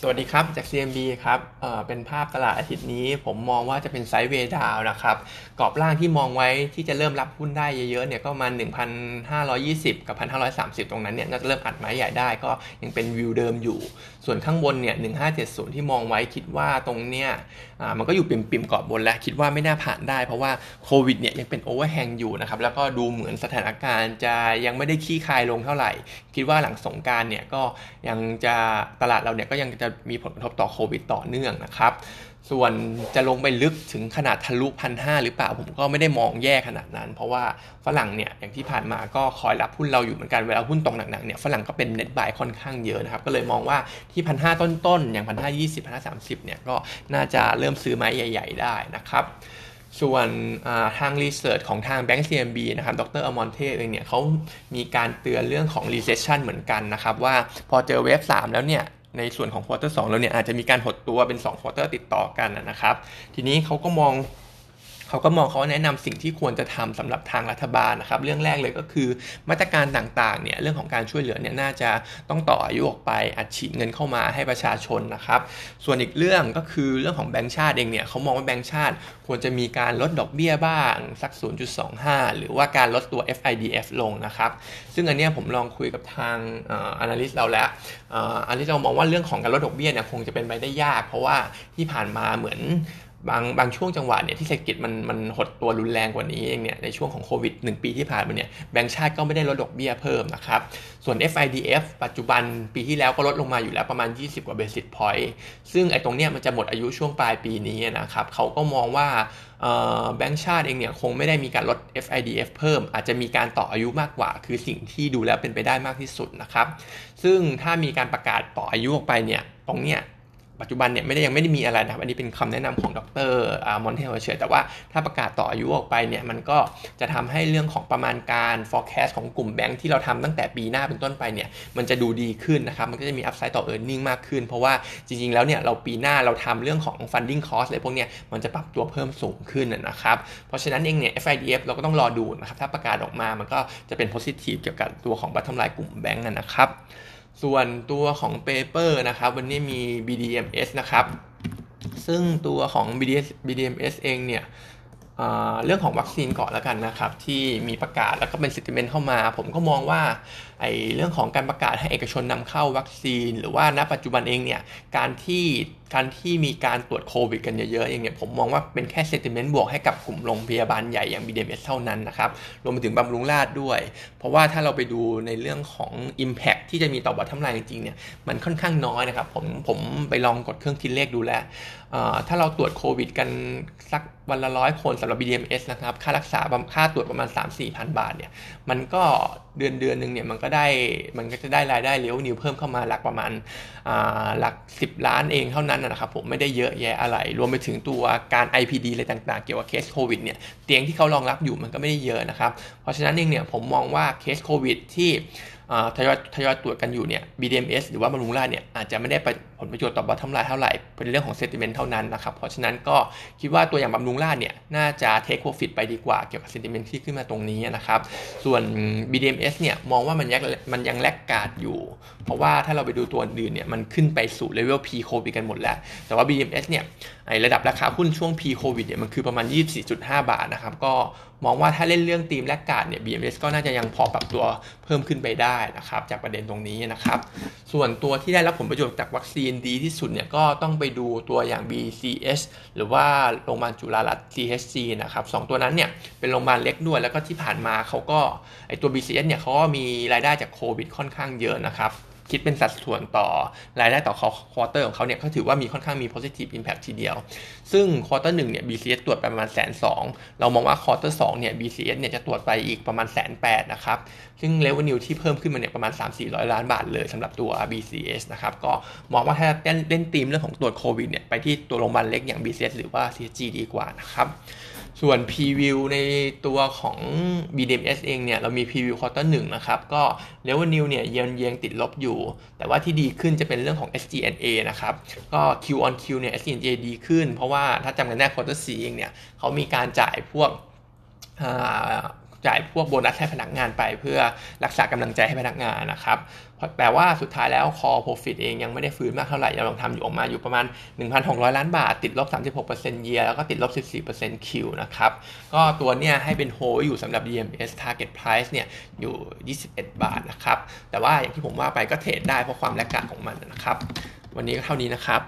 สวัสดีครับ จาก CMB ครับเเป็นภาพตลาดอาทิตย์นี้ ผมมองว่าจะเป็นไซด์เวดาวนะครับ กรอบล่างที่มองไว้ที่จะเริ่มรับหุ้นได้เยอะๆเนี่ยก็มา 1,520 กับ 1,530 ตรงนั้นเนี่ยน่าจะเริ่มอัดไม้ใหญ่ได้ก็ยังเป็นวิวเดิมอยู่ ส่วนข้างบนเนี่ย 1570 ที่มองไว้คิดว่าตรงเนี้ยมันก็อยู่ปิ่มๆกรอบบนแล้ว คิดว่าไม่น่าผ่านได้เพราะว่าโควิดเนี่ยยังเป็นโอเวอร์แฮงอยู่นะครับแล้วก็ดูเหมือนสถานการณ์จะยังไม่ได้ขี้คายลงเท่าไหร่ คิดว่าหลังสงการเนี่ยก็ยังจะตลาดเราเนี่ยก็ยังจะมีผลกระทบต่อโควิดต่อเนื่องนะครับ ส่วนจะลงไปลึกถึงขนาดทะลุพันห้าหรือเปล่าผมก็ไม่ได้มองแย่ขนาดนั้น เพราะว่าฝรั่งเนี่ยอย่างที่ผ่านมาก็คอยรับหุ้นเราอยู่เหมือนกันเวลาหุ้นตกหนักๆเนี่ยฝรั่งก็เป็นเน็ตบายค่อนข้างเยอะนะครับ ก็เลยมองว่าที่พันห้าต้นๆ อย่างพันห้ายี่สิบพันห้าสามสิบเนี่ยก็น่าจะเริ่มซื้อไม้ใหญ่ ๆ ได้นะครับส่วนทางรีเสิร์ชของทาง Bank CMB นะครับ ดรอมอนเทเองเนี่ยเขามีการเตือนเรื่องของ recession เหมือนกันนะครับ ว่าพอเจอ wave 3แล้วเนี่ย ในส่วนของ quarters แล้วเนี่ยอาจจะมีการหดตัวเป็น2 quarter ติดต่อกันนะครับ ทีนี้เขาก็มอง เขาก็มองเขาแนะนำสิ่งที่ควรจะทำสำหรับทางรัฐบาลนะครับเรื่องแรกเลยก็คือมาตรการต่างๆเนี่ยเรื่องของการช่วยเหลือเนี่ยน่าจะต้องต่ออายุออกไปอัดฉีดเงินเข้ามาให้ประชาชนนะครับส่วนอีกเรื่องก็คือเรื่องของแบงก์ชาติเองเนี่ยเขามองว่าแบงก์ชาติ ควรจะมีการลดดอกเบี้ยบ้างสัก 0.25 หรือว่าการลดตัว FIDF ลงนะครับซึ่งอันนี้ผมลองคุยกับทางอ analyst เราแล้วอันนี้เรามองว่าเรื่องของการลดดอกเบี้ยเนี่ยคงจะเป็นไปได้ยาก เพราะว่าที่ผ่านมาเหมือน บางบางช่วงจังหวะเนี่ยที่เศรษฐกิจมันมันหดตัวรุนแรงกว่านี้เองเนี่ยในช่วงของโควิด 1 ปีที่ผ่านมาเนี่ยแบงก์ชาติก็ไม่ได้ลดดอกเบี้ยเพิ่มนะครับ ส่วน FIDF ปัจจุบันปีที่แล้วก็ลดลงมาอยู่แล้วประมาณ 20 กว่าเบสิสพอยต์ซึ่งไอ้ตรงเนี้ยมันจะหมดอายุช่วงปลายปีนี้นะครับเขาก็มองว่าแบงก์ชาติเองเนี่ยคงไม่ได้มีการลด FIDF เพิ่ม อาจจะมีการต่ออายุมากกว่า คือสิ่งที่ดูแล้วเป็นไปได้มากที่สุดนะครับ ซึ่งถ้ามีการประกาศต่ออายุออกไปเนี่ยตรงเนี้ย ปัจจุบันเนี่ยไม่ได้ยังไม่ได้มีอะไรนะครับอันนี้เป็นคำแนะนำของดรมอนเทลเฉยแต่ว่าถ้าประกาศต่ออายุออกไปเนี่ยมันก็จะทำให้เรื่องของประมาณการ forecast ของกลุ่มแบงค์ที่เราทำตั้งแต่ปีหน้าเป็นต้นไปเนี่ยมันจะดูดีขึ้นนะครับมันก็จะมี upside ต่อ earning มากขึ้น เพราะว่าจริงๆแล้วเนี่ยเราปีหน้าเราทำเรื่องของ funding cost อะไรพวกเนี้ยมันจะปรับตัวเพิ่มสูงขึ้นนะครับเพราะฉะนั้นเองเนี่ย FIDF เราก็ต้องรอดูนะครับถ้าประกาศออกมามันก็จะเป็น positive เกี่ยวกับตัวของ bottom line กลุ่มแบงค์นะครับ ส่วนตัวของ Paper นะครับ วันนี้มี BDMs นะครับ ซึ่งตัวของ BDS BDMs เองเนี่ยเรื่องของวัคซีนก่อนแล้วกันนะครับ ที่มีประกาศแล้วก็เป็นสิทธิเมนเข้ามา ผมก็มองว่าไอ้เรื่องของการประกาศให้เอกชนนำเข้าวัคซีน หรือว่าณปัจจุบันเองเนี่ยการที่การที่มีการตรวจโควิดกันเยอะๆเองเนี่ยผมมองว่าเป็นแค่เซติเมนต์บวกให้กับกลุ่มโรงพยาบาลใหญ่อย่าง BDMs เท่านั้นนะครับรวมไปถึงบำรุงราษด้วย เพราะว่าถ้าเราไปดูในเรื่องของ Impact ที่จะมีต่อบอททำลายจริงๆเนี่ยมันค่อนข้างน้อยนะครับผมผมไปลองกดเครื่องคิดเลขดูแล้วถ้าเราตรวจโควิดกันสักวันละร้อยคนสำหรับ BDMs นะครับ ค่ารักษาค่าตรวจประมาณ 3-4พันบาทเนี่ย มันก็เดือนเดือนหนึ่งเนี่ยมันก็ได้ มันก็จะได้รายได้ revenue เพิ่มเข้ามาหลักประมาณหลัก 10 ล้านเองเท่านั้นนะครับผมไม่ได้เยอะแยะอะไร รวมไปถึงตัวการ IPD อะไรต่างๆ เกี่ยวกับเคสโควิดเนี่ยเตียงที่เขารองรับอยู่มันก็ไม่ได้เยอะนะครับ เพราะฉะนั้นเองเนี่ยผมมองว่าเคสโควิดที่ ทยอยทยอยตรวจกันอยู่เนี่ย BDMS หรือว่าบำรุงราษฎร์เนี่ยอาจจะไม่ได้ผลประโยชน์ต่อ bottom line เท่าไหร่เป็นเรื่องของ sentiment เท่านั้นนะครับ เพราะฉะนั้นก็คิดว่าตัวอย่างบำรุงราษฎร์เนี่ยน่าจะ take profit ไปดีกว่าเกี่ยวกับ sentiment ที่ขึ้นมาตรงนี้นะครับ ส่วน BDMs เนี่ยมองว่ามันยังมันยังแลกกาดอยู่ เพราะว่าถ้าเราไปดูตัวอื่นเนี่ยมันขึ้นไปสู่เลเวล P โควิดกันหมดแล้ว แต่ว่า BDMs เนี่ยไอระดับราคาหุ้นช่วง P โควิดเนี่ยมันคือประมาณ 24.5 บาทนะครับก็มองว่าถ้าเล่นเรื่องธีมแลกกาดเนี่ย BMS ก็น่าจะยังพอปรับตัวเพิ่มขึ้นไปได้นะครับ จากประเด็นตรงนี้นะครับ ส่วนตัวที่ได้รับผลประโยชน์จากวัคซีนดีที่สุดเนี่ย ก็ต้องไปดูตัวอย่าง BCS หรือว่าโรงพยาบาลจุฬารัตน์ CHC นะครับสองตัวนั้นเนี่ยเป็นโรงพยาบาลเล็กด้วยแล้วก็ที่ผ่านมาเขาก็ไอตัว BCH เนี่ยเขาก็มีรายได้จากโควิดค่อนข้างเยอะนะครับ คิดเป็นสัดส่วนต่อรายได้ต่อ quarter ของเขาเนี่ยเขาถือว่ามีค่อนข้างมี positive impact ทีเดียว ซึ่งควอเตอร์หนึ่งเนี่ย BCS ตรวจไปประมาณแสนสองเรามองว่าควอเตอร์สองเนี่ย BCS เนี่ยจะตรวจไปอีกประมาณแสนแปดนะครับซึ่ง revenue ที่เพิ่มขึ้นมาเนี่ยประมาณ 3-400 ล้านบาทเลยสำหรับตัว BCS นะครับก็มองว่าถ้าเล่นเล่นธีมเรื่องของตรวจโควิดเนี่ยไปที่ตัวโรงพยาบาลเล็กอย่าง BCS หรือว่า CG ดีกว่านะครับ ส่วน preview ในตัวของ BDMs เองเนี่ย เรามี preview quarter หนะครับ ก็ revenue เนี่ยเยียงเยียงติดลบอยู่ แต่ว่าที่ดีขึ้นจะเป็นเรื่องของ SG&A นะครับ ก็ Q on Q เนี่ย SG&A ดีขึ้น เพราะว่าถ้าจำกันได้ quarter 4เองเนี่ย เขามีการจ่ายพวก จ่ายพวกโบนัสให้พนักงานไป เพื่อรักษากำลังใจให้พนักงานนะครับแปลว่าสุดท้ายแล้ว core profit เองยังไม่ได้ฟื้นมากเท่าไหร่ยังลองทำอยู่ออกมาอยู่ประมาณ 1,600 ล้านบาท ติดลบ 36% year แล้วก็ติดลบ 14% Q นะครับ ก็ตัวเนี้ยให้เป็นโฮอยู่สำหรับ DMS target price เนี่ยอยู่ 21 บาทนะครับ แต่ว่าอย่างที่ผมว่าไปก็เทรดได้เพราะความแลกกาของมันนะครับ วันนี้ก็เท่านี้นะครับ